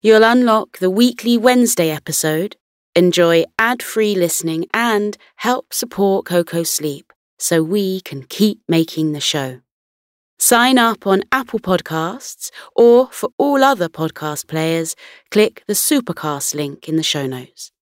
You'll unlock the weekly Wednesday episode, enjoy ad free listening, and help support Coco sleep so we can keep making the show. Sign up on Apple Podcasts, or for all other podcast players, click the Supercast link in the show notes.